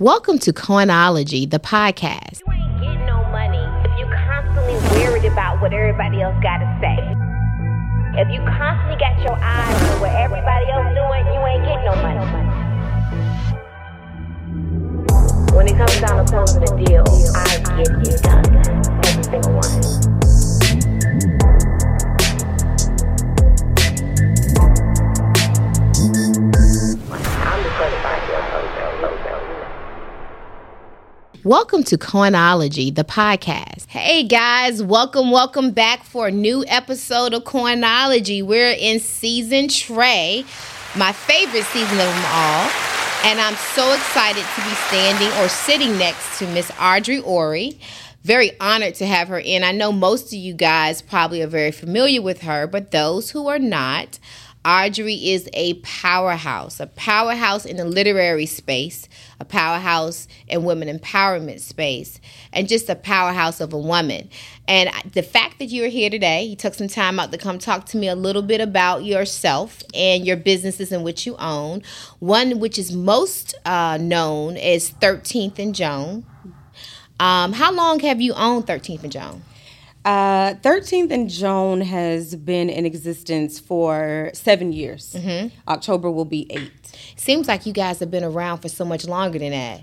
Welcome to Coinology, the podcast. You ain't getting no money if you constantly worried about what everybody else got to say. If you constantly got your eyes on what everybody else doing, you ain't getting no money. When it comes down to closing deal, I get done. Every single one. Welcome to Coinology, the podcast. Hey guys, welcome, welcome back for a new episode of Coinology. We're in season Trey, my favorite season of them all. And I'm so excited to be standing or sitting next to Miss Ardre Orie. Very honored to have her in. I know most of you guys probably are very familiar with her, but those who are not, Ardre is a powerhouse, a powerhouse in the literary space, a powerhouse in women empowerment space, and just a powerhouse of a woman. And the fact that you're here today, you took some time out to come talk to me a little bit about yourself and your businesses in which you own. One which is most uh, known is 13th and Joan. Um, how long have you owned 13th and Joan? Uh, 13th and Joan has been in existence for seven years. October will be eight. Seems like you guys have been around for so much longer than that.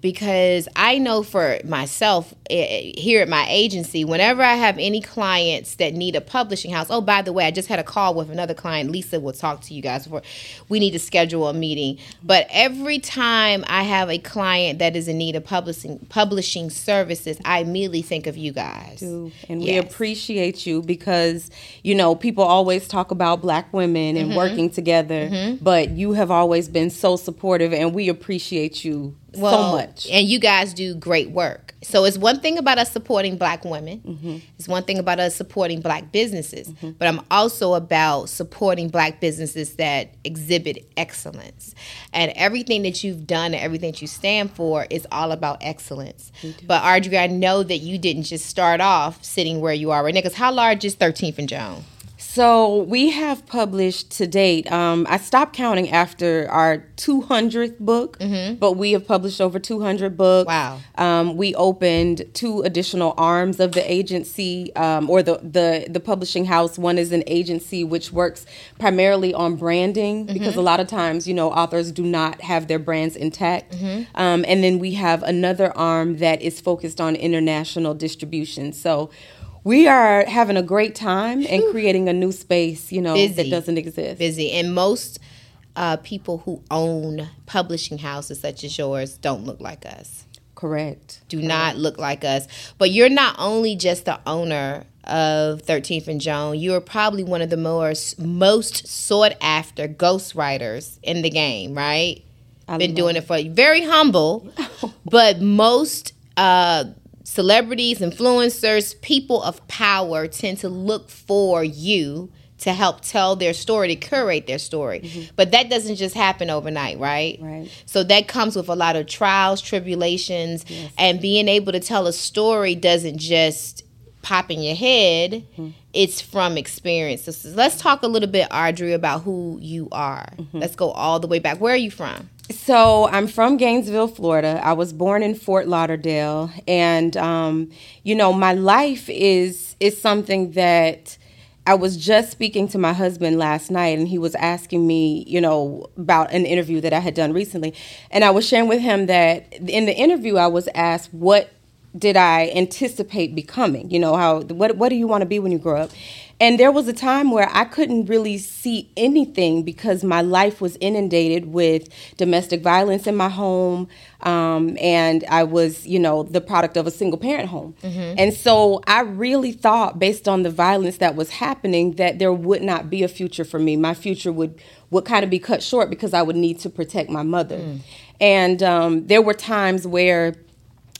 Because I know for myself eh, here at my agency, whenever I have any clients that need a publishing house, oh, by the way, I just had a call with another client. Lisa will talk to you guys before We need to schedule a meeting. But every time I have a client that is in need of publishing publishing services, I immediately think of you guys. And we appreciate you because, you know, people always talk about black women Mm-hmm. and working together, but you have always been so supportive and we appreciate you so much. And you guys do great work. So it's one thing about us supporting black women. Mm-hmm. It's one thing about us supporting black businesses. But I'm also about supporting black businesses that exhibit excellence. And everything that you've done and everything that you stand for is all about excellence. But Ardre, I know that you didn't just start off sitting where you are right now. Because how large is 13th and Joan? So we have published to date. Um, I stopped counting after our 200th book, but we have published over 200 books. Wow. Um, we opened two additional arms of the agency, um, or the, the the publishing house. One is an agency which works primarily on branding because a lot of times, you know, authors do not have their brands intact. Um, and then we have another arm that is focused on international distribution. So. We are having a great time and creating a new space, you know, Busy. that doesn't exist. busy. And most uh, people who own publishing houses such as yours don't look like us. Correct. do not look like us. But you're not only just the owner of 13th and joan you're probably one of the most most sought after ghostwriters in the game right? I've been doing it. for very humble but most uh celebrities influencers people of power tend to look for you to help tell their story to curate their story. Mm-hmm. But that doesn't just happen overnight right? Right. so that comes with a lot of trials tribulations and being able to tell a story doesn't just pop in your head. Mm-hmm. It's from experience so, so let's talk a little bit Ardre about who you are. Mm-hmm. Let's go all the way back. Where are you from So I'm from Gainesville, Florida. I was born in Fort Lauderdale, and um, you know, my life is is something that I was just speaking to my husband last night, and he was asking me, you know, about an interview that I had done recently, and I was sharing with him that in the interview I was asked what did I anticipate becoming? You know, how what what do you want to be when you grow up? And there was a time where I couldn't really see anything because my life was inundated with domestic violence in my home, um, and I was, you know, the product of a single parent home. And so I really thought, based on the violence that was happening, that there would not be a future for me. My future would would kind of be cut short because I would need to protect my mother. And um, there were times where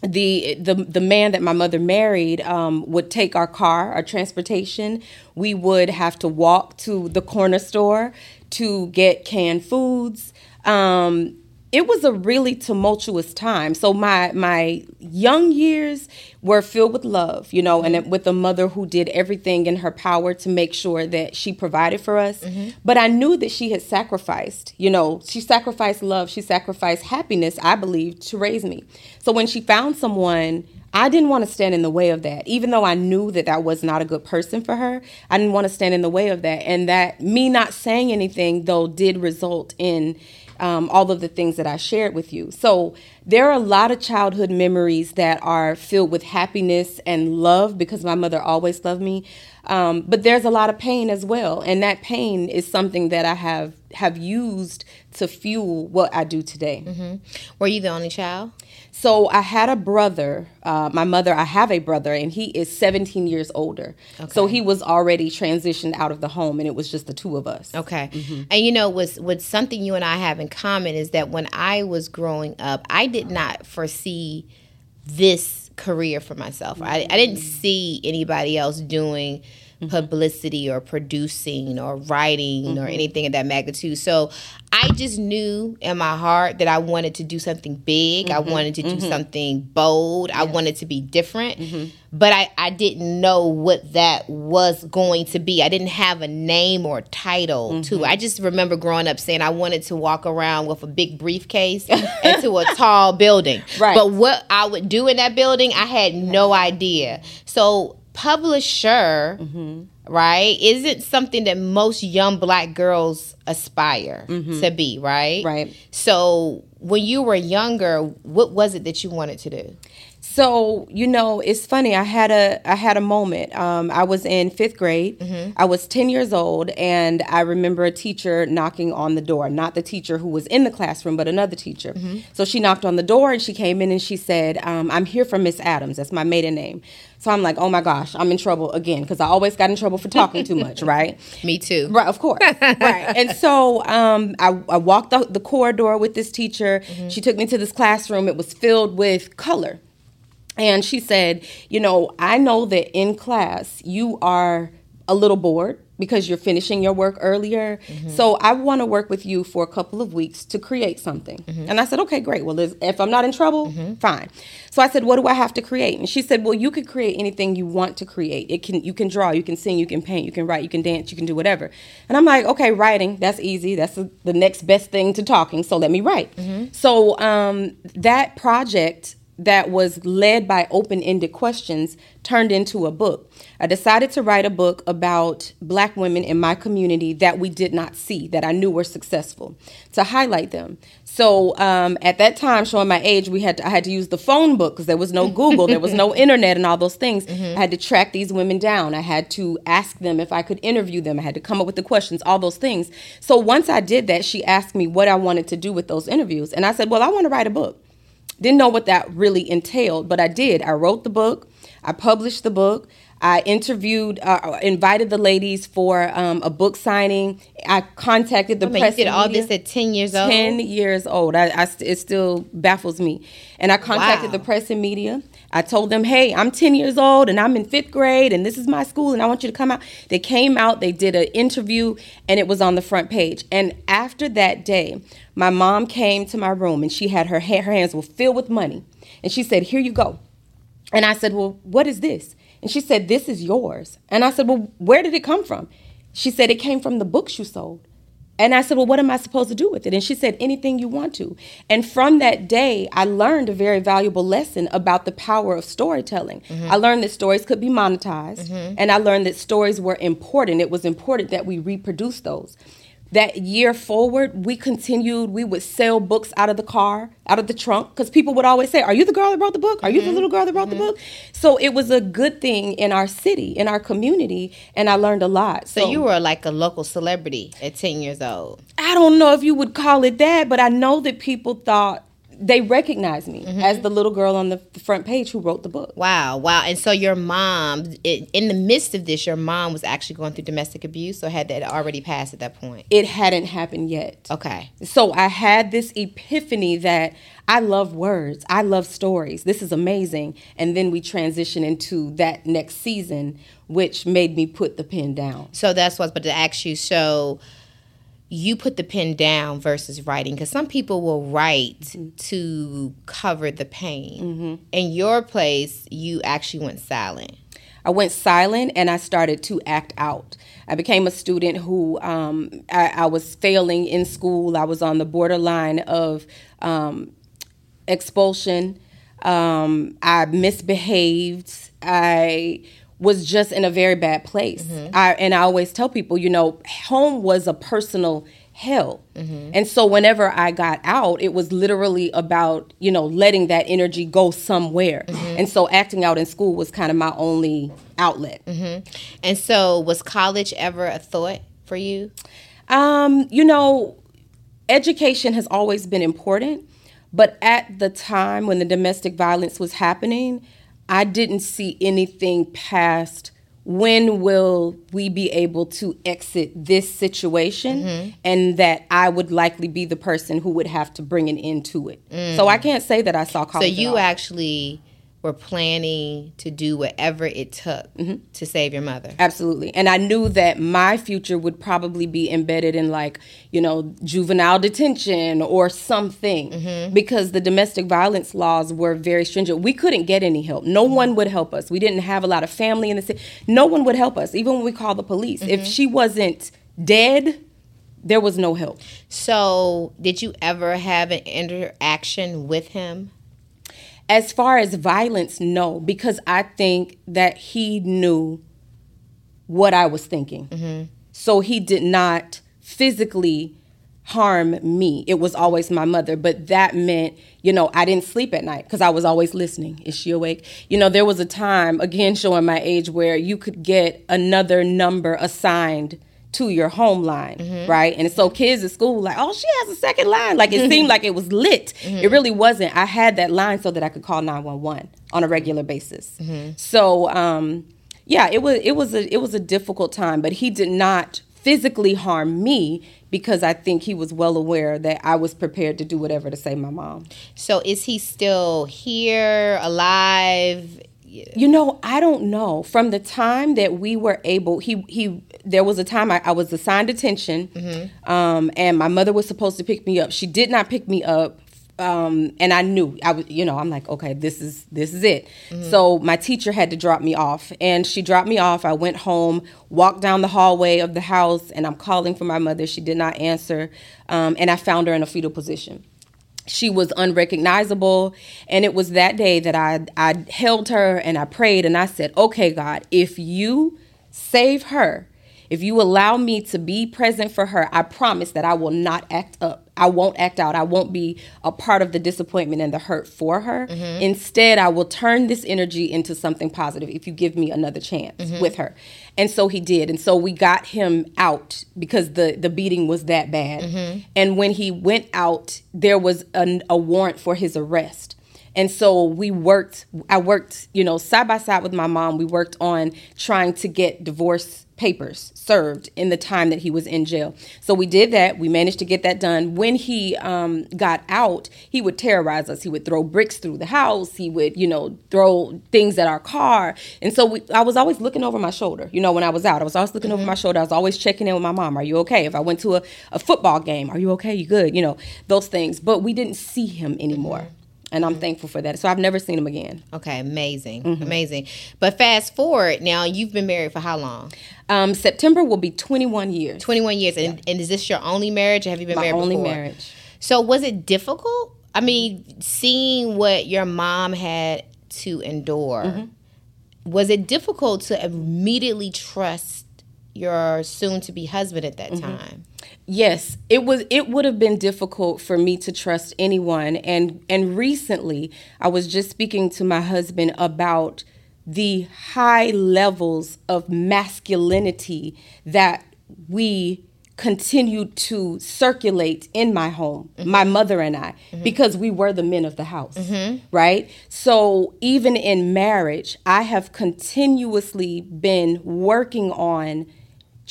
the the the man that my mother married um, would take our car, our transportation. We would have to walk to the corner store to get canned foods. Um, it was a really tumultuous time. So my my young years were filled with love, you know, and mm-hmm. with a mother who did everything in her power to make sure that she provided for us. Mm-hmm. But I knew that she had sacrificed, you know, she sacrificed love, she sacrificed happiness, I believe, to raise me. So when she found someone I didn't want to stand in the way of that, even though I knew that that was not a good person for her. I didn't want to stand in the way of that, and that me not saying anything though did result in um, all of the things that I shared with you. So there are a lot of childhood memories that are filled with happiness and love because my mother always loved me. Um, but there's a lot of pain as well, and that pain is something that I have have used to fuel what I do today. Mm-hmm. Were you the only child? So I had a brother. Uh, my mother, I have a brother, and he is 17 years older. So he was already transitioned out of the home, and it was just the two of us. Okay. Mm-hmm. And you know, what's what's something you and I have in common is that when I was growing up, I did not foresee this career for myself. I, I didn't mm. see anybody else doing Mm-hmm. publicity or producing or writing or mm-hmm. anything of that magnitude. So I just knew in my heart that I wanted to do something big. I mm-hmm. wanted to do something bold. I wanted to be different. But I, I didn't know what that was going to be. I didn't have a name or title to it. I just remember growing up saying I wanted to walk around with a big briefcase into a tall building. Right. But what I would do in that building, I had no idea. So publisher, right, isn't something that most young black girls aspire mm-hmm. to be, right? Right. So when you were younger, what was it that you wanted to do? So you know, it's funny. I had a I had a moment. Um, I was in fifth grade. I was ten years old, and I remember a teacher knocking on the door. Not the teacher who was in the classroom, but another teacher. So she knocked on the door, and she came in and she said, um, "I'm here for Miss Adams. That's my maiden name." So I'm like, "Oh my gosh, I'm in trouble again," because I always got in trouble for talking too much, right? Me too. Right, of course. right. And so um, I, I walked the, the corridor with this teacher. She took me to this classroom. It was filled with color. And she said, You know, I know that in class you are a little bored because you're finishing your work earlier. Mm-hmm. So I want to work with you for a couple of weeks to create something. Mm-hmm. And I said, Okay, great. Well, if I'm not in trouble, mm-hmm. fine. So I said, What do I have to create? And she said, Well, you could create anything you want to create. It can you can draw, you can sing, you can paint, you can write, you can dance, you can do whatever. And I'm like, Okay, writing, that's easy. That's the the next best thing to talking. So let me write. So um, that project that was led by open ended questions turned into a book. I decided to write a book about black women in my community that we did not see, that I knew were successful, to highlight them. So um, at that time, showing my age, we had to, I had to use the phone book because there was no Google, there was no internet, and all those things. I had to track these women down. I had to ask them if I could interview them. I had to come up with the questions, all those things. So once I did that, she asked me what I wanted to do with those interviews, and I said, "Well, I want to write a book." Didn't know what that really entailed, but I did. I wrote the book. I published the book. I interviewed, uh, invited the ladies for um, a book signing. I contacted the I mean, you press. did all media. this at 10 years old? 10 years old. I, I st- it still baffles me. And I contacted Wow. the press and media. I told them, hey, I'm 10 years old and I'm in fifth grade and this is my school and I want you to come out. They came out, they did an interview, and it was on the front page. And after that day, my mom came to my room and she had her, ha- her hands were filled with money. And she said, here you go. And I said, Well, what is this? And she said, This is yours. And I said, Well, where did it come from? She said, It came from the books you sold. And I said, Well, what am I supposed to do with it? And she said, Anything you want to. And from that day, I learned a very valuable lesson about the power of storytelling. Mm-hmm. I learned that stories could be monetized, mm-hmm. and I learned that stories were important. It was important that we reproduce those that year forward, we continued, we would sell books out of the car, out of the trunk, because people would always say, Are you the girl that wrote the book? Are you the mm-hmm. little girl that wrote the mm-hmm. book? So it was a good thing in our city, in our community, and I learned a lot. So you were like a local celebrity at 10 years old. I don't know if you would call it that, but I know that people thought they recognized me mm-hmm. as the little girl on the front page who wrote the book. Wow, wow. And so your mom, i- in the midst of this, your mom was actually going through domestic abuse or had that already passed at that point? It hadn't happened yet. Okay. So I had this epiphany that I love words, I love stories. This is amazing. And then we transition into that next season, which made me put the pen down. So that's what, but to ask you, so you put the pen down versus writing because some people will write Mm-hmm. to cover the pain. In your place, you actually went silent. I went silent and I started to act out. I became a student who um, I, I was failing in school. I was on the borderline of um, expulsion. Um, I misbehaved. I was just in a very bad place. Mm-hmm. I, and I always tell people, you know, home was a personal hell. Mm-hmm. And so whenever I got out, it was literally about, you know, letting that energy go somewhere. Mm-hmm. And so acting out in school was kind of my only outlet. And so, was college ever a thought for you? Um, you know, education has always been important, but at the time when the domestic violence was happening, I didn't see anything past when will we be able to exit this situation mm-hmm. and that I would likely be the person who would have to bring an end to it. So I can't say that I saw So, college. at you all. actually were planning to do whatever it took Mm-hmm. to save your mother. Absolutely. And I knew that my future would probably be embedded in like, you know, juvenile detention or something because the domestic violence laws were very stringent. We couldn't get any help. No one would help us. We didn't have a lot of family in the city. No one would help us, even when we called the police. If she wasn't dead, there was no help. So, did you ever have an interaction with him? As far as violence, no, because I think that he knew what I was thinking. Mm-hmm. So he did not physically harm me. It was always my mother, but that meant, you know, I didn't sleep at night because I was always listening. Is she awake? You know, there was a time, again, showing my age, where you could get another number assigned to your home line, mm-hmm. right? And so kids at school like, oh, she has a second line. Like it seemed like it was lit. It mm-hmm. really wasn't. I had that line so that I could call 911 on a regular basis. Mm-hmm. So, um, yeah, it was it was a it was a difficult time, but he did not physically harm me because I think he was well aware that I was prepared to do whatever to save my mom. So, is he still here, alive? You know, I don't know. From the time that we were able, he he, there was a time I, I was assigned detention, um, and my mother was supposed to pick me up. She did not pick me up, um, and I knew I was. You know, I'm like, okay, this is this is it. So my teacher had to drop me off, and she dropped me off. I went home, walked down the hallway of the house, and I'm calling for my mother. She did not answer, um, and I found her in a fetal position she was unrecognizable and it was that day that I I held her and I prayed and I said, "Okay, God, if you save her, if you allow me to be present for her, I promise that I will not act up. I won't act out. I won't be a part of the disappointment and the hurt for her. Mm-hmm. Instead, I will turn this energy into something positive if you give me another chance mm-hmm. with her." And so he did. And so we got him out because the the beating was that bad. Mm-hmm. And when he went out, there was an, a warrant for his arrest. And so we worked, I worked, you know, side by side with my mom. We worked on trying to get divorce papers served in the time that he was in jail. So we did that. We managed to get that done. When he um, got out, he would terrorize us. He would throw bricks through the house. He would, you know, throw things at our car. And so we, I was always looking over my shoulder. You know, when I was out, I was always looking over my shoulder. I was always checking in with my mom. Are you okay? If I went to a, a football game, are you okay? You good? You know, those things. But we didn't see him anymore. And I'm thankful for that. So I've never seen him again. Okay, amazing, Mm-hmm. amazing. But fast forward now, you've been married for how long? Um, September will be 21 years. Twenty-one years, and, and is this your only marriage? Or have you been My married only before? marriage. So was it difficult? I mean, seeing what your mom had to endure, Mm-hmm. was it difficult to immediately trust your soon-to-be husband at that Mm-hmm. time? Yes, it was it would have been difficult for me to trust anyone and and recently I was just speaking to my husband about the high levels of masculinity that we continue to circulate in my home, mm-hmm. my mother and I, mm-hmm. because we were the men of the house, mm-hmm. right? So even in marriage, I have continuously been working on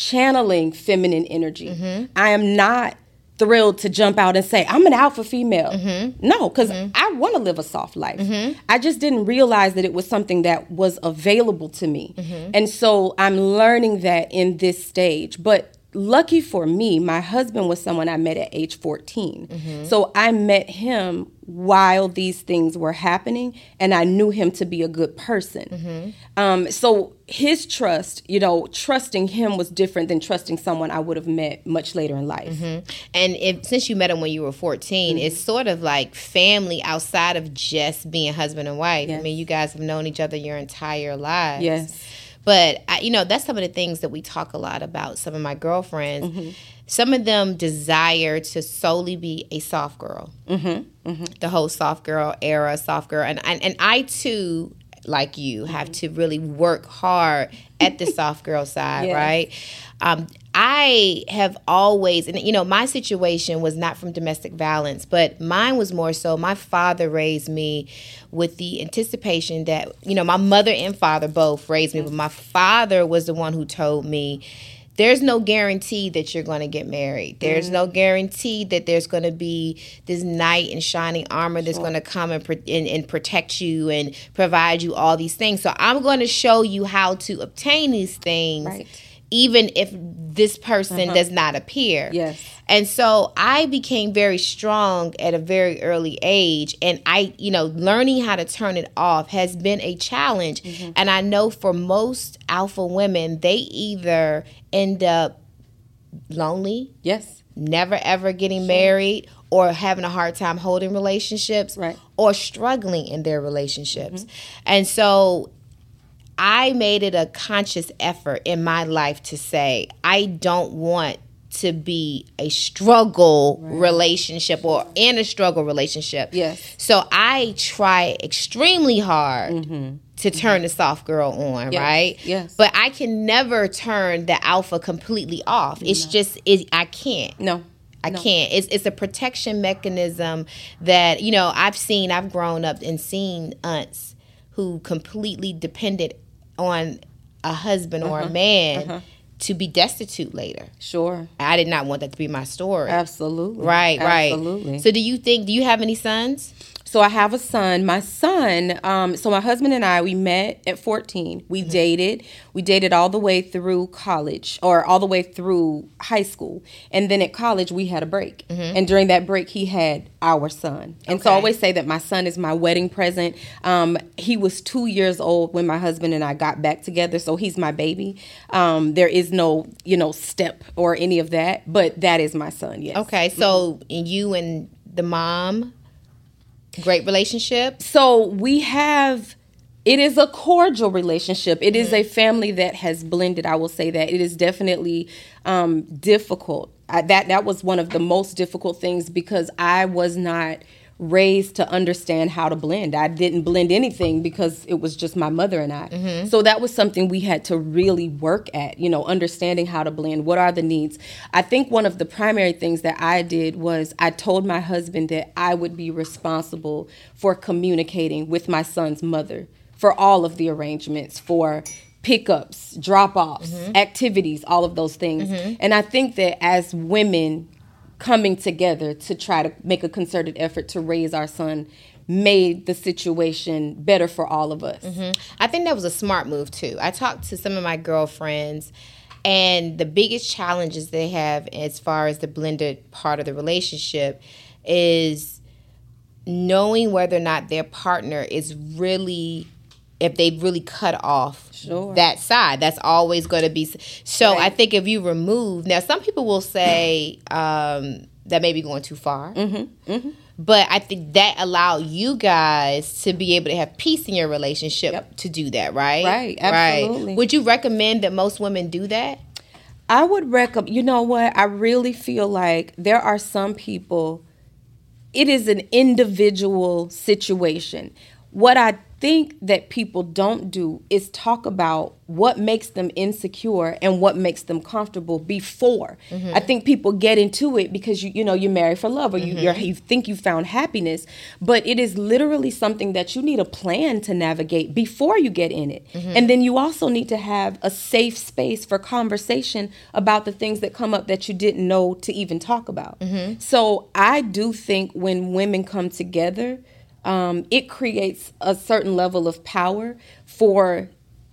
channeling feminine energy. Mm-hmm. I am not thrilled to jump out and say, I'm an alpha female. Mm-hmm. No, because mm-hmm. I want to live a soft life. I just didn't realize that it was something that was available to me. And so I'm learning that in this stage. But lucky for me, my husband was someone I met at age 14. Mm-hmm. So I met him while these things were happening, and I knew him to be a good person. Mm-hmm. Um, so his trust, you know, trusting him was different than trusting someone I would have met much later in life. Mm-hmm. And if since you met him when you were 14, Mm-hmm. it's sort of like family outside of just being husband and wife. I mean, you guys have known each other your entire lives. Yes. But I, you know, that's some of the things that we talk a lot about. Some of my girlfriends, Mm-hmm. some of them desire to solely be a soft girl. Mm-hmm. The whole soft girl era, soft girl, and and, and I too, like you, have Mm-hmm. to really work hard at the soft girl side, Yes. right? Um, I have always, and you know, my situation was not from domestic violence, but mine was more so. My father raised me with the anticipation that, you know, my mother and father both raised me, but my father was the one who told me. There's no guarantee that you're going to get married. There's no mm. guarantee that there's going to be this knight in shining armor that's going to come and, and, and protect you and provide you all these things. So I'm going to show you how to obtain these things Right. Even if this person uh-huh. does not appear. Yes. And so I became very strong at a very early age. And I, you know, learning how to turn it off has been a challenge. Mm-hmm. And I know for most alpha women, they either end up lonely, Yes. never ever getting married, or having a hard time holding relationships, Right. or struggling in their relationships. Mm-hmm. And so I made it a conscious effort in my life to say, I don't want to be a struggle relationship or in a struggle relationship. Yes. So I try extremely hard to turn the soft girl on, Mm-hmm. Yes, right? yes. But I can never turn the alpha completely off. It's just it, I can't. No. I No. can't. It's it's a protection mechanism that you know I've seen. I've grown up and seen aunts who completely depended on a husband or a Uh-huh. man to be destitute later. Sure. I did not want that to be my story. Absolutely. Right, right. Absolutely. So, do you think? Do you have any sons? So I have a son. My son, um, so my husband and I, we met at 14. We dated. We dated all the way through college or all the way through high school. And then at college, we had a break. And during that break, he had our son. And so I always say that my son is my wedding present. Um, he was two years old when my husband and I got back together. So he's my baby. Um, there is no, you know, step or any of that. But that is my son, yes. Okay, so you and the mom, great relationship. So we have it is a cordial relationship. It is a family that has blended. I will say that it is definitely um, difficult. I, that that was one of the most difficult things because I was not raised to understand how to blend. I didn't blend anything because it was just my mother and I. Mm-hmm. So that was something we had to really work at, you know, understanding how to blend. What are the needs? I think one of the primary things that I did was I told my husband that I would be responsible for communicating with my son's mother for all of the arrangements for pickups, drop-offs, mm-hmm. activities, all of those things. Mm-hmm. And I think that as women coming together to try to make a concerted effort to raise our son made the situation better for all of us. Mm-hmm. I think that was a smart move too. I talked to some of my girlfriends, and the biggest challenges they have as far as the blended part of the relationship is knowing whether or not their partner is really if they've really cut off Sure. that side that's always going to be so i think if you remove now some people will say um, that may be going too far Mm-hmm. but i think that allow you guys to be able to have peace in your relationship Yep. to do that right Right, absolutely. would you recommend that most women do that I would recommend, you know what? I really feel like there are some people, it is an individual situation. What I think that people don't do is talk about what makes them insecure and what makes them comfortable before. Mm-hmm. I think people get into it because you you know you're married for love or you you're, mm-hmm. you think you found happiness, but it is literally something that you need a plan to navigate before you get in it. Mm-hmm. And then you also need to have a safe space for conversation about the things that come up that you didn't know to even talk about. So I do think when women come together, um, it creates a certain level of power for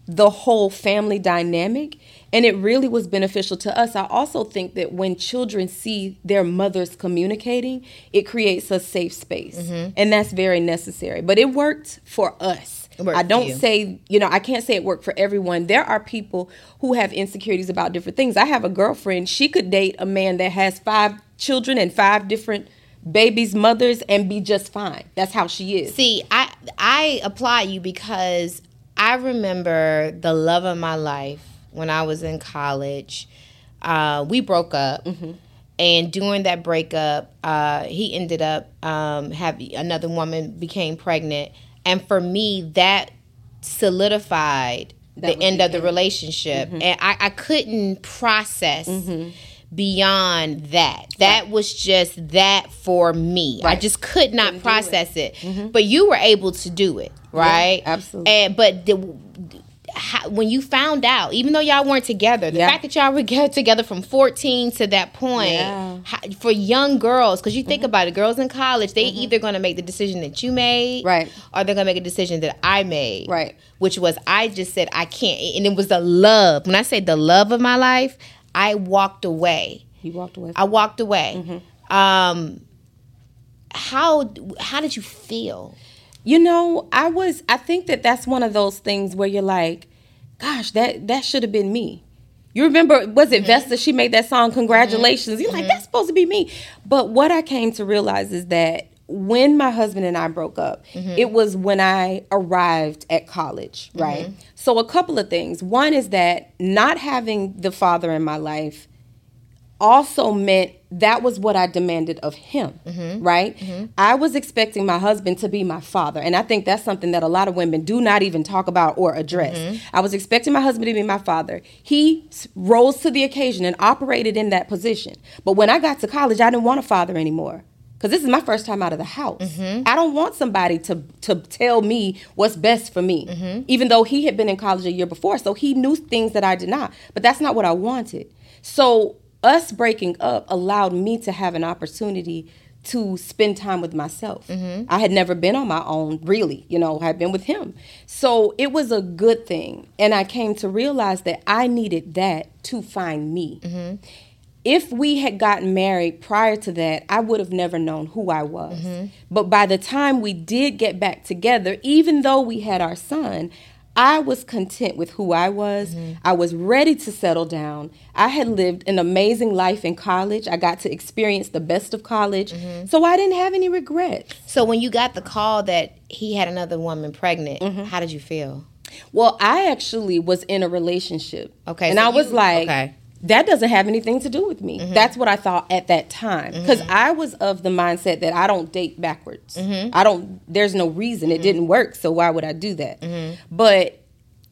the whole family dynamic and it really was beneficial to us. I also think that when children see their mothers communicating, it creates a safe space. Mm-hmm. And that's very necessary. But it worked for us. Worked I don't you. say, you know, I can't say it worked for everyone. There are people who have insecurities about different things. I have a girlfriend, she could date a man that has five children and five different babies' mothers and be just fine. That's how she is. See, I I apply you because I remember the love of my life when I was in college. Uh, we broke up, and during that breakup, uh, he ended up um, have another woman became pregnant, and for me, that solidified That the end of the relationship, and I, I couldn't process. Beyond that, that was just that for me. I just could not it. process it. But you were able to do it, right? absolutely. And but the, how, when you found out, even though y'all weren't together, the Yeah. fact that y'all were get- together from fourteen to that point, Yeah. Mm-hmm. how, for young girls, because you think about it, girls in college, they either going to make the decision that you made, Right. or they're going to make a decision that I made, Right. Which was I just said I can't, and it was the love. When I say the love of my life, I walked away. He walked away. I walked away. Mm-hmm. Um, how how did you feel? You know, I was I think that that's one of those things where you're like, gosh, that that should have been me. You remember was it Vesta she made that song congratulations. You're like that's supposed to be me. But what I came to realize is that when my husband and I broke up, mm-hmm. it was when I arrived at college, mm-hmm. right? So a couple of things. One is that not having the father in my life also meant that was what I demanded of him, mm-hmm. right? I was expecting my husband to be my father. And I think that's something that a lot of women do not even talk about or address. I was expecting my husband to be my father. He rose to the occasion and operated in that position. But when I got to college, I didn't want a father anymore. Because this is my first time out of the house. Mm-hmm. I don't want somebody to, to tell me what's best for me, mm-hmm. even though he had been in college a year before. So he knew things that I did not. But that's not what I wanted. So us breaking up allowed me to have an opportunity to spend time with myself. Mm-hmm. I had never been on my own, really, you know, I had been with him. So it was a good thing. And I came to realize that I needed that to find me. If we had gotten married prior to that, I would have never known who I was. Mm-hmm. But by the time we did get back together, even though we had our son, I was content with who I was. Mm-hmm. I was ready to settle down. I had lived an amazing life in college. I got to experience the best of college. Mm-hmm. So I didn't have any regrets. So when you got the call that he had another woman pregnant, Mm-hmm. how did you feel? Well, I actually was in a relationship. Okay, And so I was you- like, okay. Mm-hmm. that doesn't have anything to do with me. That's what I thought at that time. Because I was of the mindset that I don't date backwards. Mm-hmm. I don't, there's no reason. It didn't work. So why would I do that? But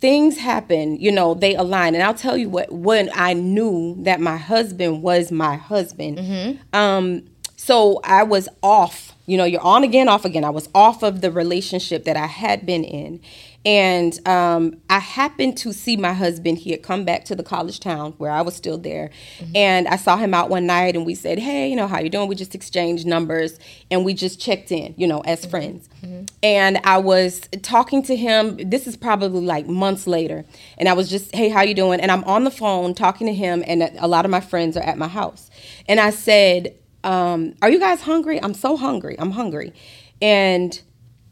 things happen, you know, they align. And I'll tell you what, when I knew that my husband was my husband, um, so I was off, you know, you're on again, off again. I was off of the relationship that I had been in. And um, I happened to see my husband. He had come back to the college town where I was still there. And I saw him out one night and we said, Hey, you know, how you doing? We just exchanged numbers and we just checked in, you know, as friends. And I was talking to him. This is probably like months later. And I was just, Hey, how you doing? And I'm on the phone talking to him. And a lot of my friends are at my house. And I said, um, Are you guys hungry? I'm so hungry. I'm hungry. And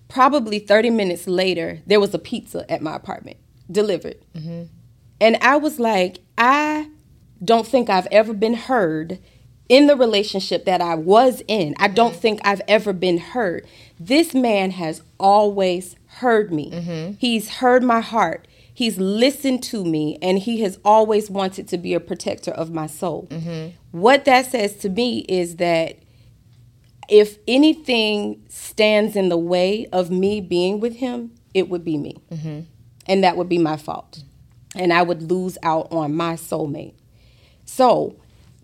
probably 30 minutes later, there was a pizza at my apartment delivered. And I was like, I don't think I've ever been heard in the relationship that I was in. I don't mm-hmm. think I've ever been heard. This man has always heard me. Mm-hmm. He's heard my heart. He's listened to me and he has always wanted to be a protector of my soul. Mm-hmm. What that says to me is that if anything stands in the way of me being with him, it would be me. Mm-hmm. And that would be my fault. And I would lose out on my soulmate. So,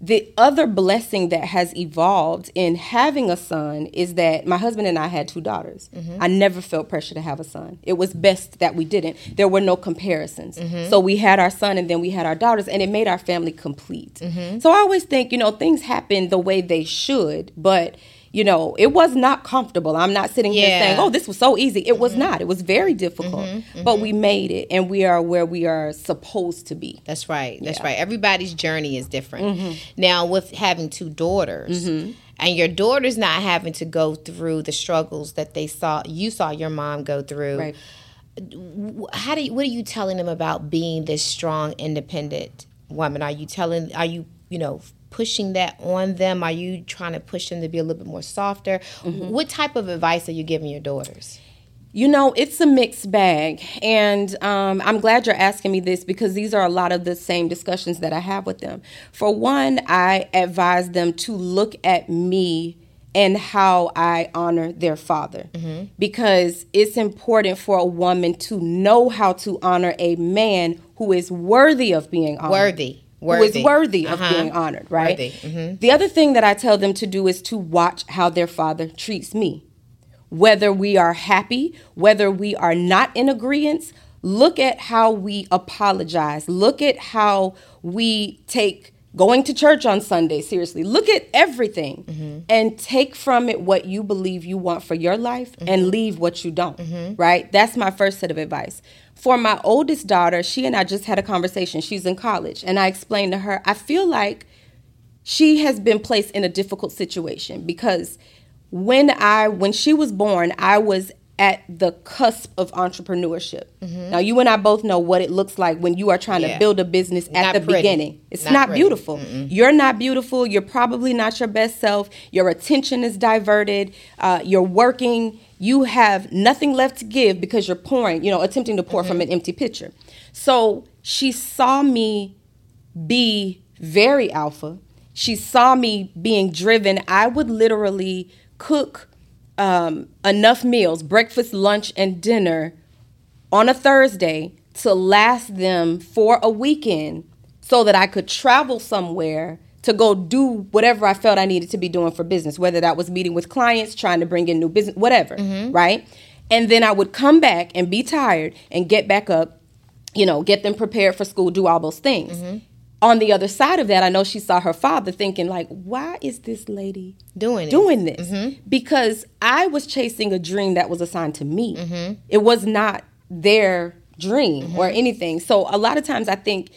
the other blessing that has evolved in having a son is that my husband and I had two daughters. Mm-hmm. I never felt pressure to have a son. It was best that we didn't. There were no comparisons. Mm-hmm. So we had our son and then we had our daughters, and it made our family complete. So I always think, you know, things happen the way they should, but you know, it was not comfortable. I'm not sitting here Yeah. Mm-hmm. saying, "Oh, this was so easy." It was not. It was very difficult, but we made it, and we are where we are supposed to be. That's right. That's Yeah. right. Everybody's journey is different. Mm-hmm. Now, with having two daughters, and your daughters not having to go through the struggles that they saw, you saw your mom go through. Right. How do you, what are you telling them about being this strong, independent woman? Are you telling? Are you you know pushing that on them? Are you trying to push them to be a little bit more softer? Mm-hmm. What type of advice are you giving your daughters? You know, it's a mixed bag. And um, I'm glad you're asking me this because these are a lot of the same discussions that I have with them. For one, I advise them to look at me and how I honor their father because it's important for a woman to know how to honor a man who is worthy of being honored. Worthy. Who Worthy. is worthy of Uh-huh. being honored, right? Mhm. The other thing that I tell them to do is to watch how their father treats me whether we are happy, whether we are not in agreement, look at how we apologize. Look at how we take going to church on Sunday seriously. Look at everything mm-hmm. and take from it what you believe you want for your life mm-hmm. and leave what you don't, mm-hmm. right? That's my first set of advice. For my oldest daughter, she and I just had a conversation. She's in college, and I explained to her, I feel like she has been placed in a difficult situation because when I when she was born, I was at the cusp of entrepreneurship. Now you and I both know what it looks like when you are trying Mm-hmm. Yeah. to build a business at Not the pretty. beginning. It's Not not, beautiful. You're not beautiful. You're probably not your best self. Your attention is diverted. Uh, you're working. You have nothing left to give because you're pouring. You know, attempting to pour Mm-hmm. from an empty pitcher. So she saw me be very alpha. She saw me being driven. I would literally cook um, enough meals, breakfast, lunch, and dinner on a Thursday to last them for a weekend so that I could travel somewhere to go do whatever I felt I needed to be doing for business, whether that was meeting with clients, trying to bring in new business, whatever, right? And then I would come back and be tired and get back up, you know, get them prepared for school, do all those things. On the other side of that, I know she saw her father thinking like, "Why is this lady Doing it. doing this?" Mm-hmm. Because I was chasing a dream that was assigned to me. Mm-hmm. It was not their dream mm-hmm. or anything. So a lot of times I think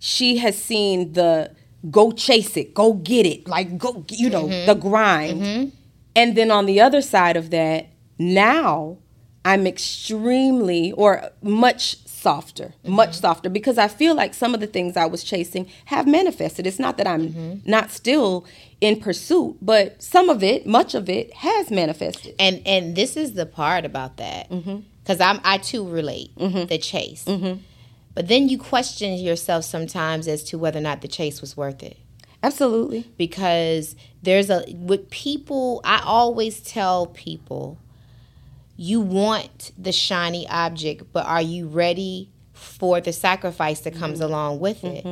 she has seen the go chase it, go get it, like go, you know, the grind. And then on the other side of that, now I'm extremely or much softer, mm-hmm. much softer because I feel like some of the things I was chasing have manifested. It's not that I'm mm-hmm. not still in pursuit, but some of it, much of it has manifested. and and this is the part about that. Mm-hmm. Because i'm i too relate the chase. But then you question yourself sometimes as to whether or not the chase was worth it. Absolutely. because there's a with people i always tell people you want the shiny object but are you ready for the sacrifice that comes along with it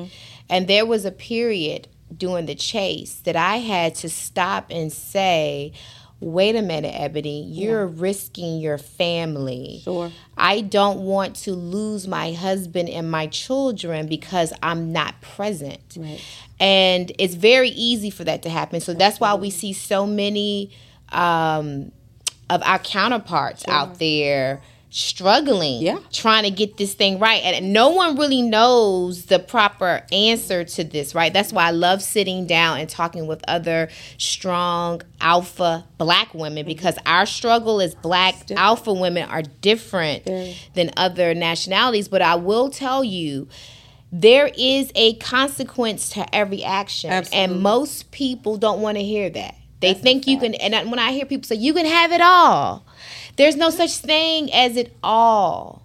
and there was a period during the chase that i had to stop and say wait a minute ebony you're risking your family Sure. I don't want to lose my husband and my children because I'm not present. Right. And it's very easy for that to happen. So that's why we see so many um, of our counterparts out there struggling, Yeah. trying to get this thing right. And no one really knows the proper answer to this, right? That's why I love sitting down and talking with other strong alpha black women mm-hmm. because our struggle as black alpha women are different than other nationalities. But I will tell you, there is a consequence to every action. Absolutely. And most people don't want to hear that. They think you can, and when I hear people say, you can have it all, there's no such thing as it all.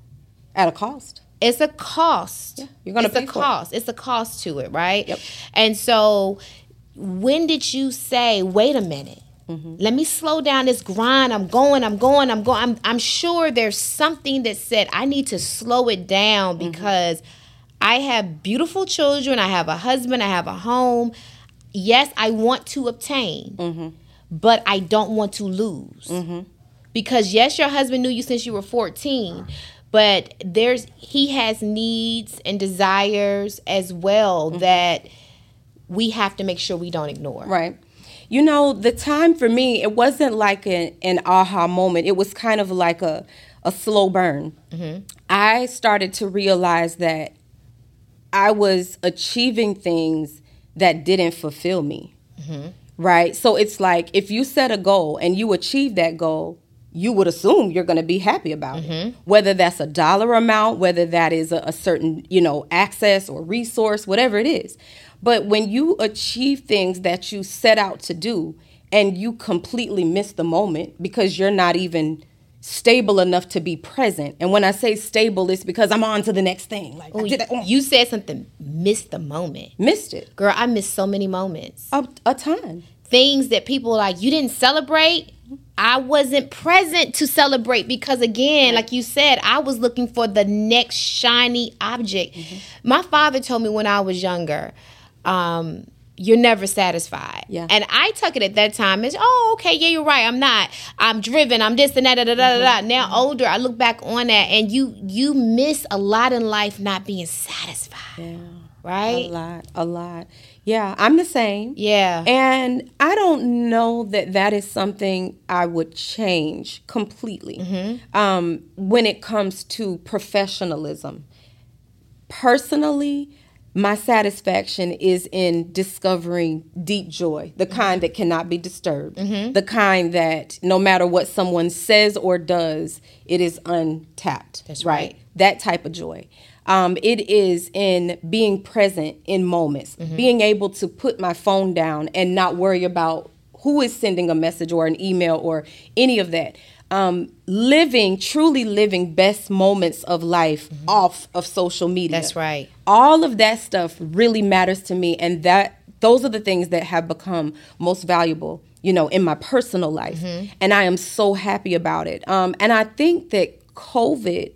At a cost. It's a cost. you're gonna It's a pay for it. cost. It's a cost to it, right? Yep. And so, when did you say, "Wait a minute"? Mm-hmm. Let me slow down this grind. I'm going. I'm going. I'm going. I'm, I'm sure there's something that said I need to slow it down Mm-hmm. because I have beautiful children. I have a husband. I have a home. Yes, I want to obtain, Mm-hmm. but I don't want to lose because yes your husband knew you since you were 14 but there's he has needs and desires as well Mm-hmm. that we have to make sure we don't ignore Right. You know, the time for me, it wasn't like an, an aha moment. It was kind of like a, a slow burn. I started to realize that I was achieving things that didn't fulfill me. Right? So it's like if you set a goal and you achieve that goal, you would assume you're going to be happy about it. Mm-hmm. Whether that's a dollar amount, whether that is a, a certain, you know, access or resource, whatever it is. But when you achieve things that you set out to do and you completely miss the moment because you're not even stable enough to be present. And when I say stable, it's because I'm on to the next thing. Like I did oh, You said something, missed the moment. missed it. Girl, I missed so many moments. A, a ton. Things that people like, you didn't celebrate. I wasn't present to celebrate because, again, like you said, I was looking for the next shiny object. Mm-hmm. My father told me when I was younger, um, you're never satisfied. Yeah. And I took it at that time as, oh, okay, yeah, you're right. I'm not. I'm driven. I'm this and that. Da, da, da, da, Mm-hmm. Now older, I look back on that, and you you miss a lot in life not being satisfied. Yeah. Right. A lot. A lot. Yeah, I'm the same. Yeah. And I don't know that that is something I would change completely Mm-hmm. um, when it comes to professionalism. Personally, my satisfaction is in discovering deep joy, the kind that cannot be disturbed, Mm-hmm. the kind that no matter what someone says or does, it is untapped. That's right. That type of joy. Um, it is in being present in moments, being able to put my phone down and not worry about who is sending a message or an email or any of that. Um, living, truly living best moments of life off of social media. That's right. All of that stuff really matters to me, and that those are the things that have become most valuable, you know, in my personal life, mm-hmm. and I am so happy about it. Um, and I think that COVID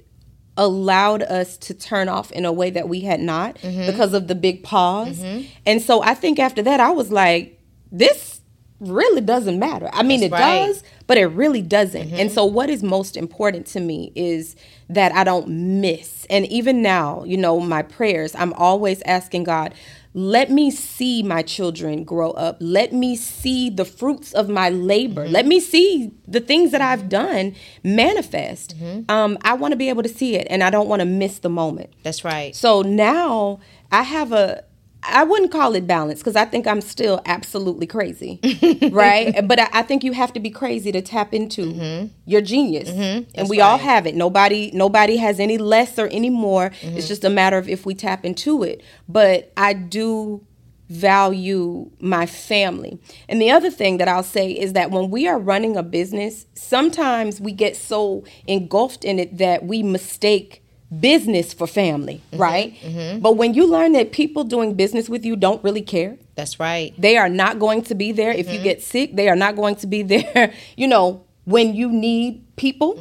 allowed us to turn off in a way that we had not mm-hmm. because of the big pause. Mm-hmm. And so I think after that, I was like, this really doesn't matter. I mean, That's it right. does, but it really doesn't. And mm-hmm. so, what is most important to me is that I don't miss. And even now, you know, my prayers, I'm always asking God, let me see my children grow up. Let me see the fruits of my labor. Mm-hmm. Let me see the things that I've mm-hmm. done manifest. Um, I want to be able to see it, and I don't want to miss the moment. That's right. So now I have a I wouldn't call it balance because I think I'm still absolutely crazy, right? But I, I think you have to be crazy to tap into mm-hmm. your genius, mm-hmm. and we all have it. Nobody, nobody has any less or any more. It's mm-hmm. just a matter of if we tap into it. But I do value my family. And the other thing that I'll say is that when we are running a business, sometimes we get so engulfed in it that we mistake business for family, mm-hmm. right? Mm-hmm. But when you learn that people doing business with you don't really care, That's right. they are not going to be there if you mm-hmm. get sick, they are not going to be there, you know, when you need people.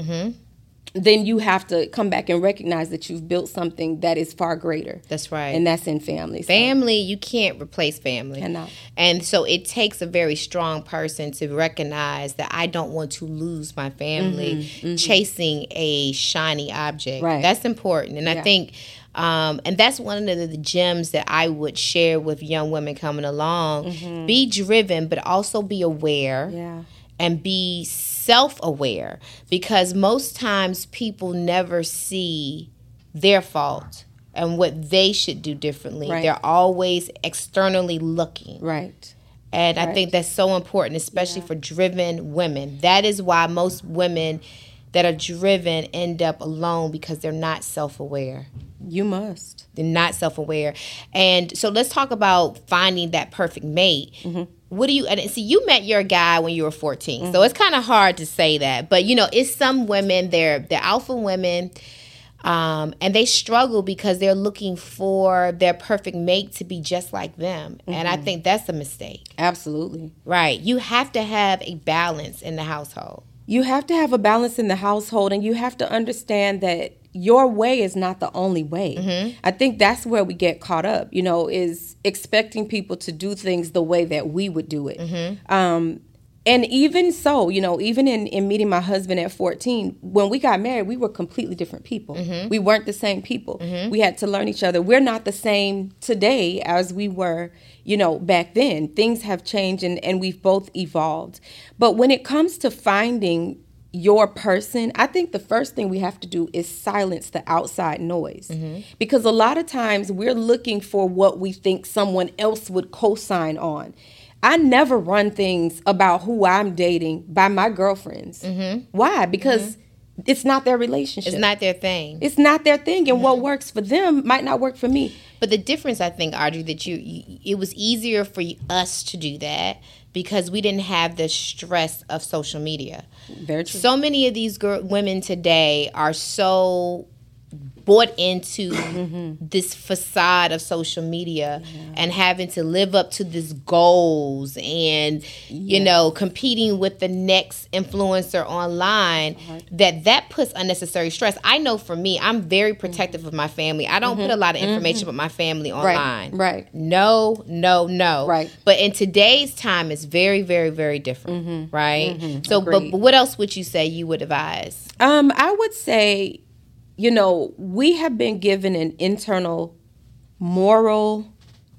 Then you have to come back and recognize that you've built something that is far greater. That's right. And that's in family. So- family you can't replace family Cannot. and so it takes a very strong person to recognize that i don't want to lose my family chasing a shiny object Mm-hmm, Right. that's important and i think um, and that's one of the, the gems that I would share with young women coming along. Be driven, but also be aware Mm-hmm. Yeah. and be self aware because most times people never see their fault and what they should do differently. Right. They're always externally looking. Right. And I think that's so important, especially for driven women. That is why most women that are driven end up alone because they're not self aware. You must. They're not self aware. And so let's talk about finding that perfect mate. What do you and see you met your guy when you were 14. So it's kind of hard to say that. But you know, it's some women, they're they're alpha women. Um, and they struggle because they're looking for their perfect mate to be just like them. And I think that's a mistake. Absolutely. Right. You have to have a balance in the household. You have to have a balance in the household and you have to understand that your way is not the only way. I think that's where we get caught up, you know, is expecting people to do things the way that we would do it. Um, And even so, you know, even in, in meeting my husband at 14, when we got married, we were completely different people. Mm-hmm. We weren't the same people. Mm-hmm. We had to learn each other. We're not the same today as we were, you know, back then. Things have changed and, and we've both evolved. But when it comes to finding your person, I think the first thing we have to do is silence the outside noise. Mm-hmm. Because a lot of times we're looking for what we think someone else would co sign on. I never run things about who I'm dating by my girlfriends. Mm-hmm. Why? Because mm-hmm. it's not their relationship. It's not their thing. It's not their thing, and what mm-hmm. works for them might not work for me. But the difference, I think, Ardre, that you, you it was easier for us to do that because we didn't have the stress of social media. Very true. So many of these girl, women today are so bought into mm-hmm. this facade of social media and having to live up to these goals and you know competing with the next influencer online uh-huh. that that puts unnecessary stress. I know for me i'm very mm-hmm. protective of my family. I don't put mm-hmm. a lot of information about my family online. Right. right no no no. Right. but in today's time it's very very very different right? So but, but what else would you say you would advise? Um, I would say, you know, we have been given an internal moral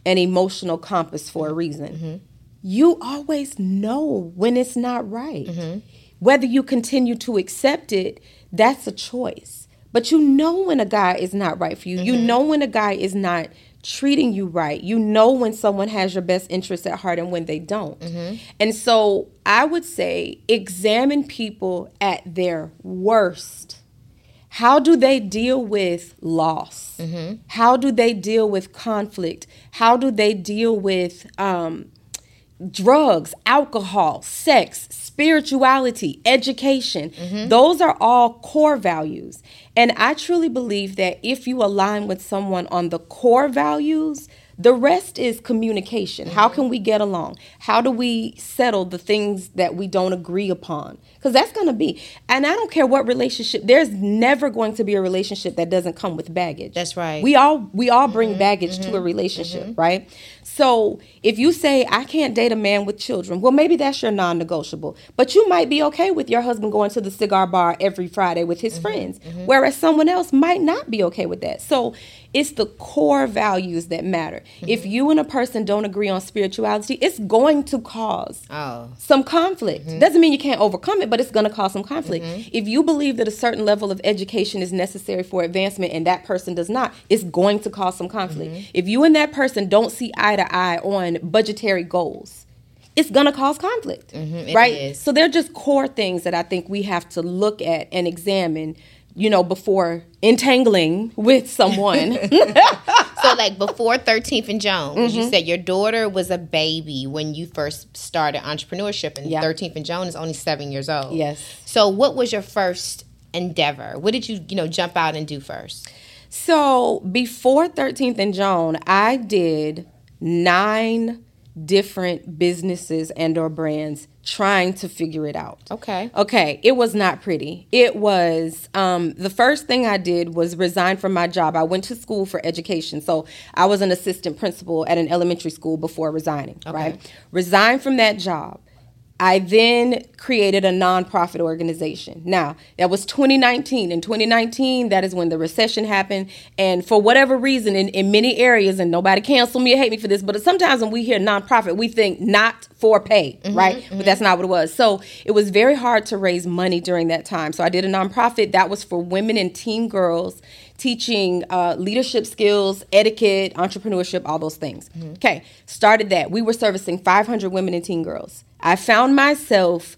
and emotional compass for a reason. Mm-hmm. You always know when it's not right. Mm-hmm. Whether you continue to accept it, that's a choice. But you know when a guy is not right for you. You mm-hmm. know when a guy is not treating you right. You know when someone has your best interests at heart and when they don't. And so I would say examine people at their worst. How do they deal with loss? How do they deal with conflict? How do they deal with um, drugs, alcohol, sex, spirituality, education. Those are all core values. And I truly believe that if you align with someone on the core values, the rest is communication. How can we get along? How do we settle the things that we don't agree upon? Because that's going to be, and I don't care what relationship. There's never going to be a relationship that doesn't come with baggage. That's right. We all we all bring mm-hmm. baggage to mm-hmm. a relationship, mm-hmm. right? So if you say I can't date a man with children, well, maybe that's your non-negotiable. But you might be okay with your husband going to the cigar bar every Friday with his mm-hmm, friends, mm-hmm. whereas someone else might not be okay with that. So it's the core values that matter. Mm-hmm. If you and a person don't agree on spirituality, it's going to cause Oh. some conflict. Doesn't mean you can't overcome it, but it's going to cause some conflict. If you believe that a certain level of education is necessary for advancement and that person does not, it's going to cause some conflict. If you and that person don't see eye to eye on budgetary goals, it's going to cause conflict. it right? So they're just core things that I think we have to look at and examine, you know, before entangling with someone. So, like before 13th and Joan, 'cause Mm-hmm. you said your daughter was a baby when you first started entrepreneurship, and Yeah. 13th and Joan is only seven years old. Yes. So, what was your first endeavor? What did you, you know, jump out and do first? So before 13th and Joan, I did nine different businesses and or brands trying to figure it out. Okay. Okay, it was not pretty. It was um, the first thing I did was resign from my job. I went to school for education, so I was an assistant principal at an elementary school before resigning. Right, resigned from that job. I then created a nonprofit organization. Now, that was 2019. In 2019, that is when the recession happened. And for whatever reason, in, in many areas, and nobody cancel me or hate me for this, but sometimes when we hear nonprofit, we think not for pay, mm-hmm, right? Mm-hmm. But that's not what it was. So it was very hard to raise money during that time. So I did a nonprofit that was for women and teen girls teaching uh, leadership skills, etiquette, entrepreneurship, all those things. Okay, started that. We were servicing 500 women and teen girls. I found myself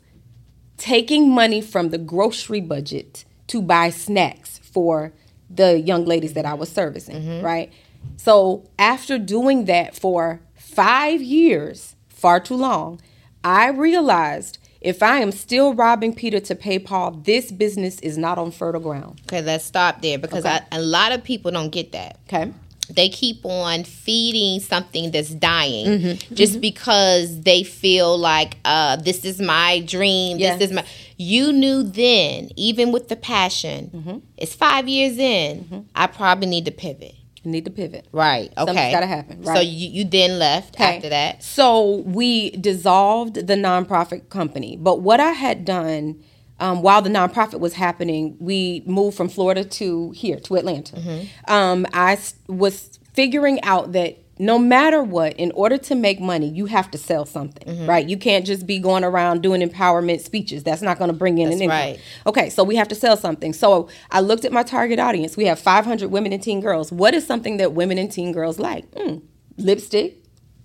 taking money from the grocery budget to buy snacks for the young ladies that I was servicing, right? So after doing that for five years, far too long, I realized if I am still robbing Peter to pay Paul, this business is not on fertile ground. Okay, let's stop there because Okay. I, a lot of people don't get that. Okay. They keep on feeding something that's dying Mm-hmm. just because they feel like uh, this is my dream. Yes. This is my. You knew then, even with the passion, Mm-hmm. it's five years in. I probably need to pivot. Need to pivot. Right. Okay. Something's gotta happen, So you, you then left Okay. after that. So we dissolved the nonprofit company. But what I had done um, while the nonprofit was happening, we moved from Florida to here, to Atlanta. Um, I was figuring out that no matter what, in order to make money, you have to sell something, mm-hmm. right? You can't just be going around doing empowerment speeches. That's not going to bring in That's an income. right. Okay, so we have to sell something. So I looked at my target audience. We have 500 women and teen girls. What is something that women and teen girls like? Mm, lipstick,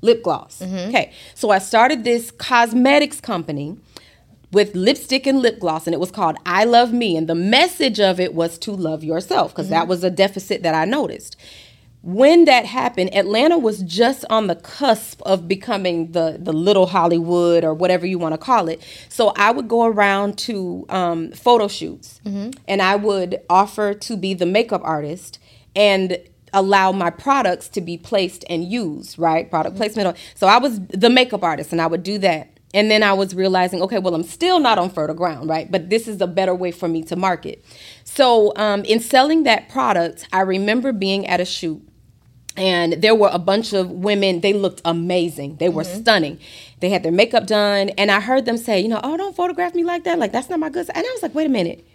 lip gloss. Mm-hmm. Okay, so I started this cosmetics company with lipstick and lip gloss, and it was called I Love Me. And the message of it was to love yourself, because that mm-hmm. was a deficit that I noticed. When that happened, Atlanta was just on the cusp of becoming the the little Hollywood or whatever you want to call it. So I would go around to um, photo shoots, and I would offer to be the makeup artist and allow my products to be placed and used, right? Product placement. So I was the makeup artist and I would do that. And then I was realizing, okay, well, I'm still not on fertile ground, right? But this is a better way for me to market. So um, in selling that product, I remember being at a shoot and there were a bunch of women they looked amazing. They were mm-hmm. stunning. They had their makeup done and i heard them say you know oh don't photograph me like that. Like that's not my good side. and i was like wait a minute.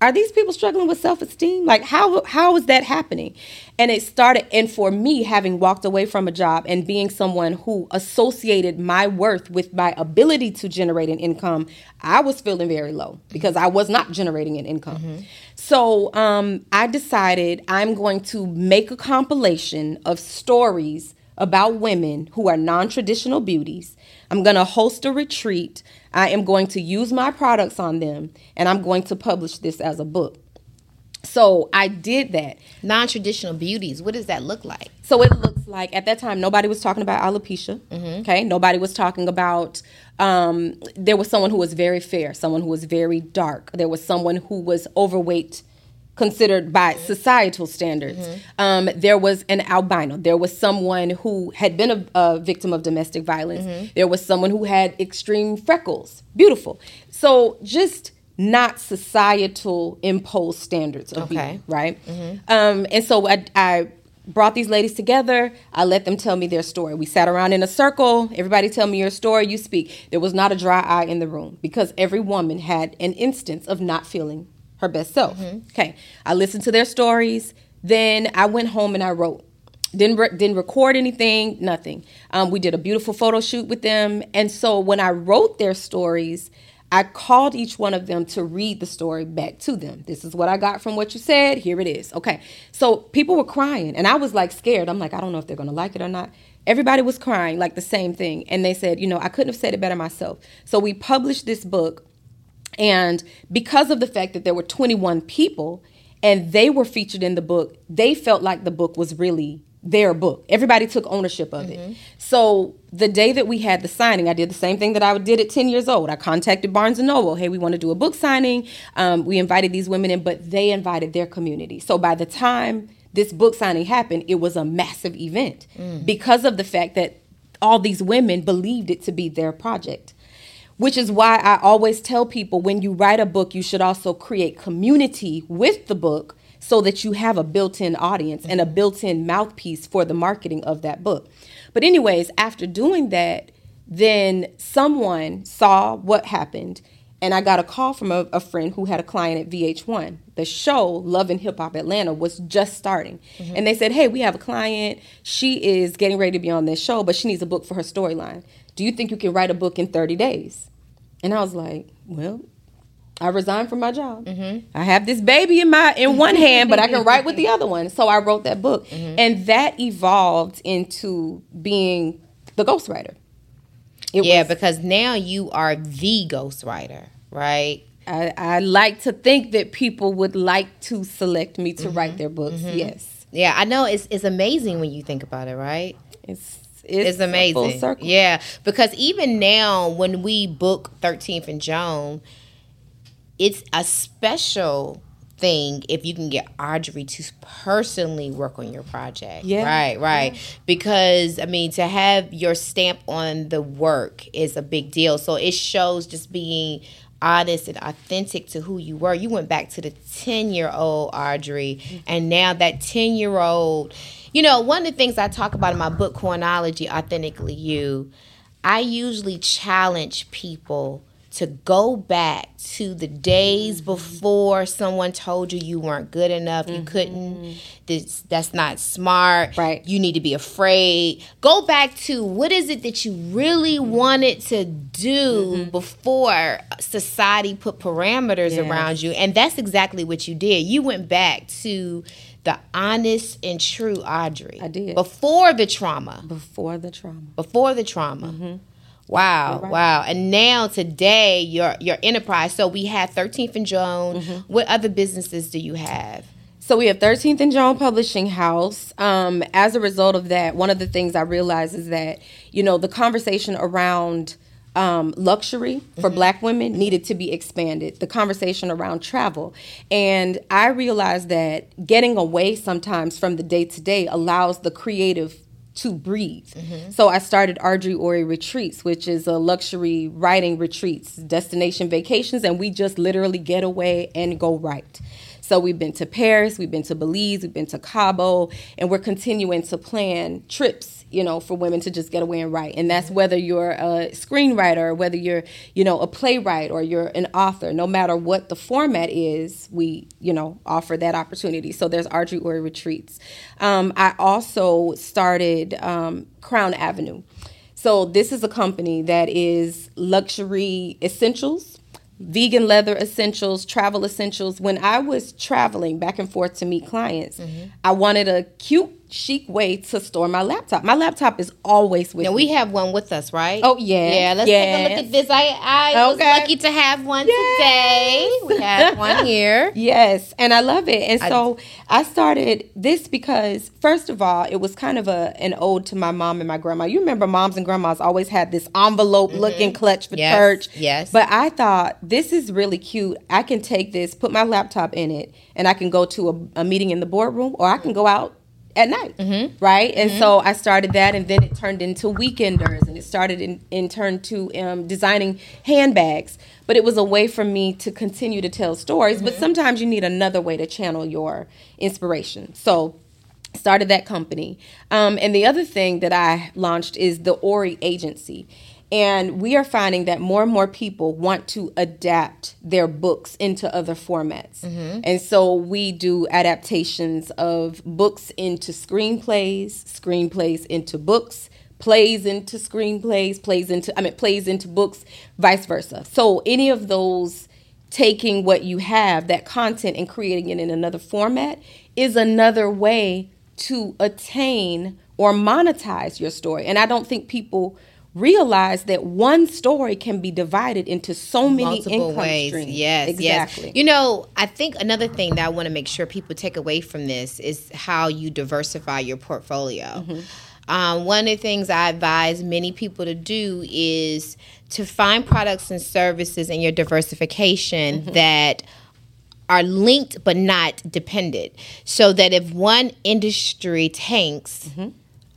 Are these people struggling with self-esteem? Like how how is that happening? And it started and for me having walked away from a job and being someone who associated my worth with my ability to generate an income i was feeling very low because mm-hmm. i was not generating an income mm-hmm. So um, i decided i'm going to make a compilation of stories about women who are non-traditional beauties i'm going to host a retreat I am going to use my products on them and I'm going to publish this as a book. So I did that. Non traditional beauties. What does that look like? So it looks like at that time nobody was talking about alopecia. Okay, nobody was talking about. Um, there was someone who was very fair, someone who was very dark. There was someone who was overweight, considered by societal standards. Um, there was an albino. There was someone who had been a, a victim of domestic violence. There was someone who had extreme freckles. Beautiful. So just not societal imposed standards of Okay. beauty, right? Um, and so I, I brought these ladies together. I let them tell me their story. We sat around in a circle. Everybody tell me your story. You speak. There was not a dry eye in the room because every woman had an instance of not feeling her best self. Okay. I listened to their stories. Then I went home and I wrote. Didn't re- didn't record anything, nothing. Um, we did a beautiful photo shoot with them, and so when I wrote their stories, I called each one of them to read the story back to them. This is what I got from what you said. Here it is. Okay. So people were crying, and I was like scared. I'm like, I don't know if they're going to like it or not. Everybody was crying, like the same thing. And they said, you know, I couldn't have said it better myself. So we published this book, and because of the fact that there were 21 people and they were featured in the book, they felt like the book was really their book. Everybody took ownership of it. So the day that we had the signing, I did the same thing that I did at 10 years old. I contacted Barnes and Noble. Hey, we want to do a book signing. Um, we invited these women in, but they invited their community. So by the time this book signing happened, it was a massive event because of the fact that all these women believed it to be their project which is why I always tell people when you write a book, you should also create community with the book so that you have a built in audience and a built in mouthpiece for the marketing of that book. But, anyways, after doing that, then someone saw what happened. And I got a call from a, a friend who had a client at VH1. The show, Love and Hip Hop Atlanta, was just starting. Mm-hmm. And they said, Hey, we have a client. She is getting ready to be on this show, but she needs a book for her storyline. Do you think you can write a book in 30 days? And I was like, Well, I resigned from my job. Mm-hmm. I have this baby in my in one hand, but I can write with the other one. So I wrote that book, mm-hmm. and that evolved into being the ghostwriter. It yeah, was- because now you are the ghostwriter, right? I, I like to think that people would like to select me to write mm-hmm. their books. Yes, Yeah, I know it's it's amazing when you think about it, right? it's It's, a amazing. full circle. Yeah, because even now when we book 13th and Joan, it's a special thing if you can get Ardre to personally work on your project. Yeah. Right, right. Because I mean to have your stamp on the work is a big deal. So it shows just being honest and authentic to who you were. You went back to the 10 year old Ardre, mm-hmm. and now that 10 year old, you know, one of the things I talk about in my book, Coinology Authentically You, I usually challenge people to go back to the days mm-hmm. before someone told you you weren't good enough, you mm-hmm. couldn't, this, that's not smart, Right. you need to be afraid. Go back to what is it that you really wanted to do mm-hmm. before society put parameters Yes. around you. And that's exactly what you did. You went back to the honest and true Ardre. I did. Before the trauma. Before the trauma. Before the trauma. Wow, wow. And now today your your enterprise. So we have 13th and Joan. What other businesses do you have? So we have 13th and Joan Publishing House. Um, as a result of that, one of the things I realized is that, you know, the conversation around um, luxury for black women needed to be expanded, the conversation around travel. And I realized that getting away sometimes from the day to day allows the creative to breathe. Mm-hmm. So I started Ardre Orie Retreats, which is a luxury writing retreats, destination vacations, and we just literally get away and go write. So we've been to Paris, we've been to Belize, we've been to Cabo, and we're continuing to plan trips, you know, for women to just get away and write. And that's whether you're a screenwriter, whether you're, you know, a playwright or you're an author, no matter what the format is, we, you know, offer that opportunity. So there's Ardre Orie Retreats. Um, I also started um, Crown Avenue. So this is a company that is luxury essentials, vegan leather essentials, travel essentials. When I was traveling back and forth to meet clients, mm-hmm. I wanted a cute, chic way to store my laptop. My laptop is always with Now me. we have one with us, right? Oh, yeah. Yeah, let's take a look at this. I I was lucky to have one today. We have one here. Yes, and I love it. And so I started this because first of all, it was kind of a an ode to my mom and my grandma. You remember moms and grandmas always had this envelope mm-hmm. looking clutch for Yes, church. yes. But I thought this is really cute. I can take this, put my laptop in it, and I can go to a, a meeting in the boardroom or I can go out at night, right? And so I started that, and then it turned into weekenders, and it started in, in turn to um, designing handbags. But it was a way for me to continue to tell stories. But sometimes you need another way to channel your inspiration. So started that company. Um, and the other thing that I launched is the Orie Agency. And we are finding that more and more people want to adapt their books into other formats. Mm-hmm. And so we do adaptations of books into screenplays, screenplays into books, plays into screenplays, plays into I mean plays into books, vice versa. So any of those taking what you have, that content, and creating it in another format is another way to attain or monetize your story. And I don't think people realize that one story can be divided into so many multiple income ways. streams. Yes, exactly. yes. You know, I think another thing that I want to make sure people take away from this is how you diversify your portfolio. Mm-hmm. Um, one of the things I advise many people to do is to find products and services in your diversification Mm-hmm. that are linked but not dependent so that if one industry tanks Mm-hmm.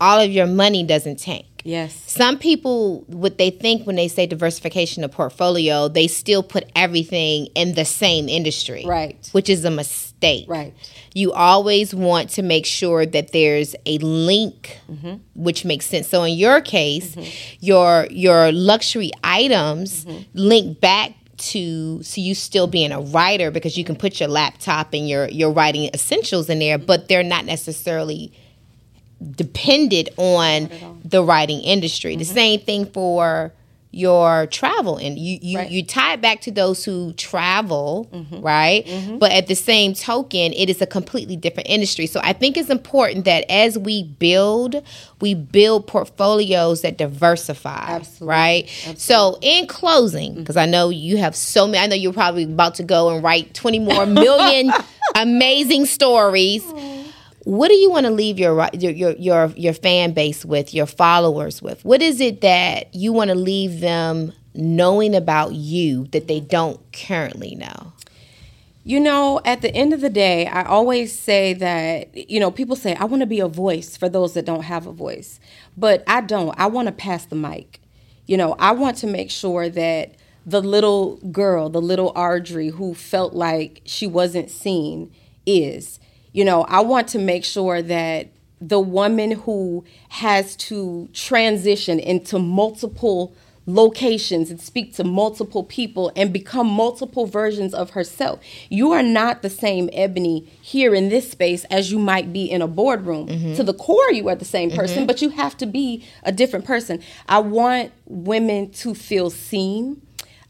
all of your money doesn't tank yes. some people what they think when they say diversification of portfolio they still put everything in the same industry Right. which is a mistake Right. you always want to make sure that there's a link Mm-hmm. which makes sense so in your case your your luxury items Mm-hmm. link back to so you still being a writer because you can put your laptop and your your writing essentials in there but they're not necessarily depended on the writing industry. The same thing for your travel and you you, Right. you tie it back to those who travel right? But at the same token it is a completely different industry. So i think it's important that as we build we build portfolios that diversify Absolutely. right? So in closing because i know you have so many i know you're probably about to go and write 20 more million amazing stories what do you want to leave your your your your, fan base with, your followers with? What is it that you want to leave them knowing about you that they don't currently know? You know, at the end of the day, I always say that, you know, people say, I want to be a voice for those that don't have a voice. But I don't. I want to pass the mic. You know, I want to make sure that the little girl, the little Ardre who felt like she wasn't seen is. You know, I want to make sure that the woman who has to transition into multiple locations and speak to multiple people and become multiple versions of herself. You are not the same Ebony here in this space as you might be in a boardroom. Mm-hmm. To the core, you are the same person, mm-hmm. but you have to be a different person. I want women to feel seen.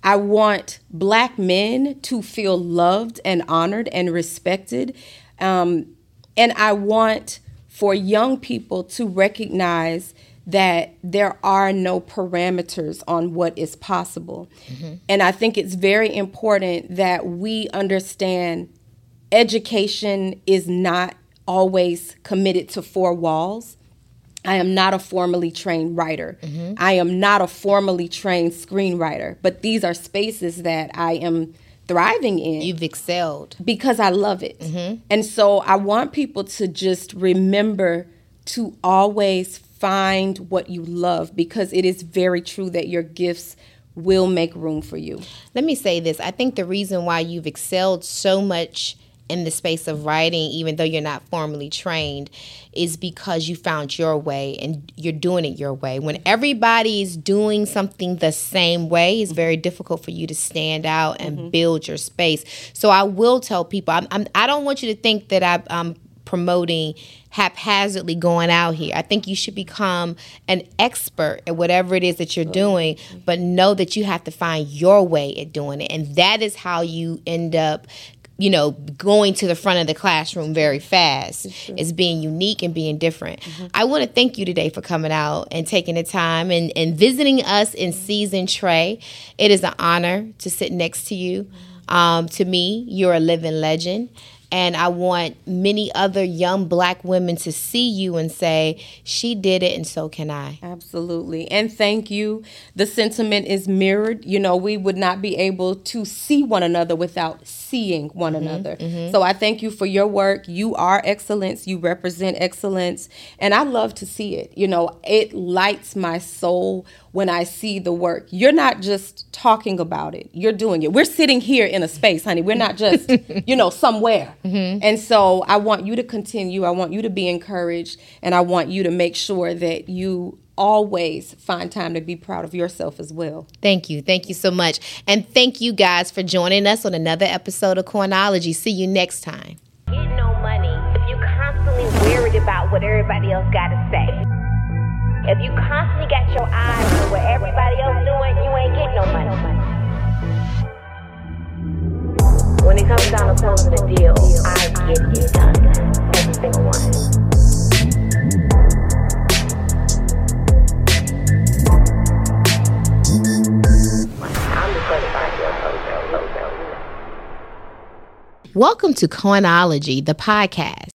I want black men to feel loved and honored and respected. Um, and I want for young people to recognize that there are no parameters on what is possible. Mm-hmm. And I think it's very important that we understand education is not always committed to four walls. I am not a formally trained writer. Mm-hmm. I am not a formally trained screenwriter, but these are spaces that I am thriving in. You've excelled. Because I love it. Mm-hmm. And so I want people to just remember to always find what you love because it is very true that your gifts will make room for you. Let me say this. I think the reason why you've excelled so much in the space of writing, even though you're not formally trained, is because you found your way and you're doing it your way. When everybody is doing something the same way, it's very difficult for you to stand out and mm-hmm. build your space. So I will tell people, I'm, I'm, I do not want you to think that I, I'm promoting haphazardly going out here. I think you should become an expert at whatever it is that you're doing, but know that you have to find your way at doing it. And that is how you end up you know, going to the front of the classroom very fast is being unique and being different. Mm-hmm. I want to thank you today for coming out and taking the time and, and visiting us in Season Trey. It is an honor to sit next to you. Um, to me, you're a living legend. And I want many other young black women to see you and say, she did it and so can I. Absolutely. And thank you. The sentiment is mirrored. You know, we would not be able to see one another without seeing one mm-hmm, another. Mm-hmm. So I thank you for your work. You are excellence. You represent excellence. And I love to see it. You know, it lights my soul when I see the work. You're not just talking about it, you're doing it. We're sitting here in a space, honey. We're not just, you know, somewhere. Mm-hmm. And so I want you to continue. I want you to be encouraged. And I want you to make sure that you always find time to be proud of yourself as well. Thank you. Thank you so much. And thank you guys for joining us on another episode of Coinology. See you next time. Get no money if you're constantly worried about what everybody else got to say. If you constantly got your eyes on what everybody else doing, you ain't getting no money. When it comes down to closing the deal, I get it done. Every single one. Welcome to Coinology, the podcast.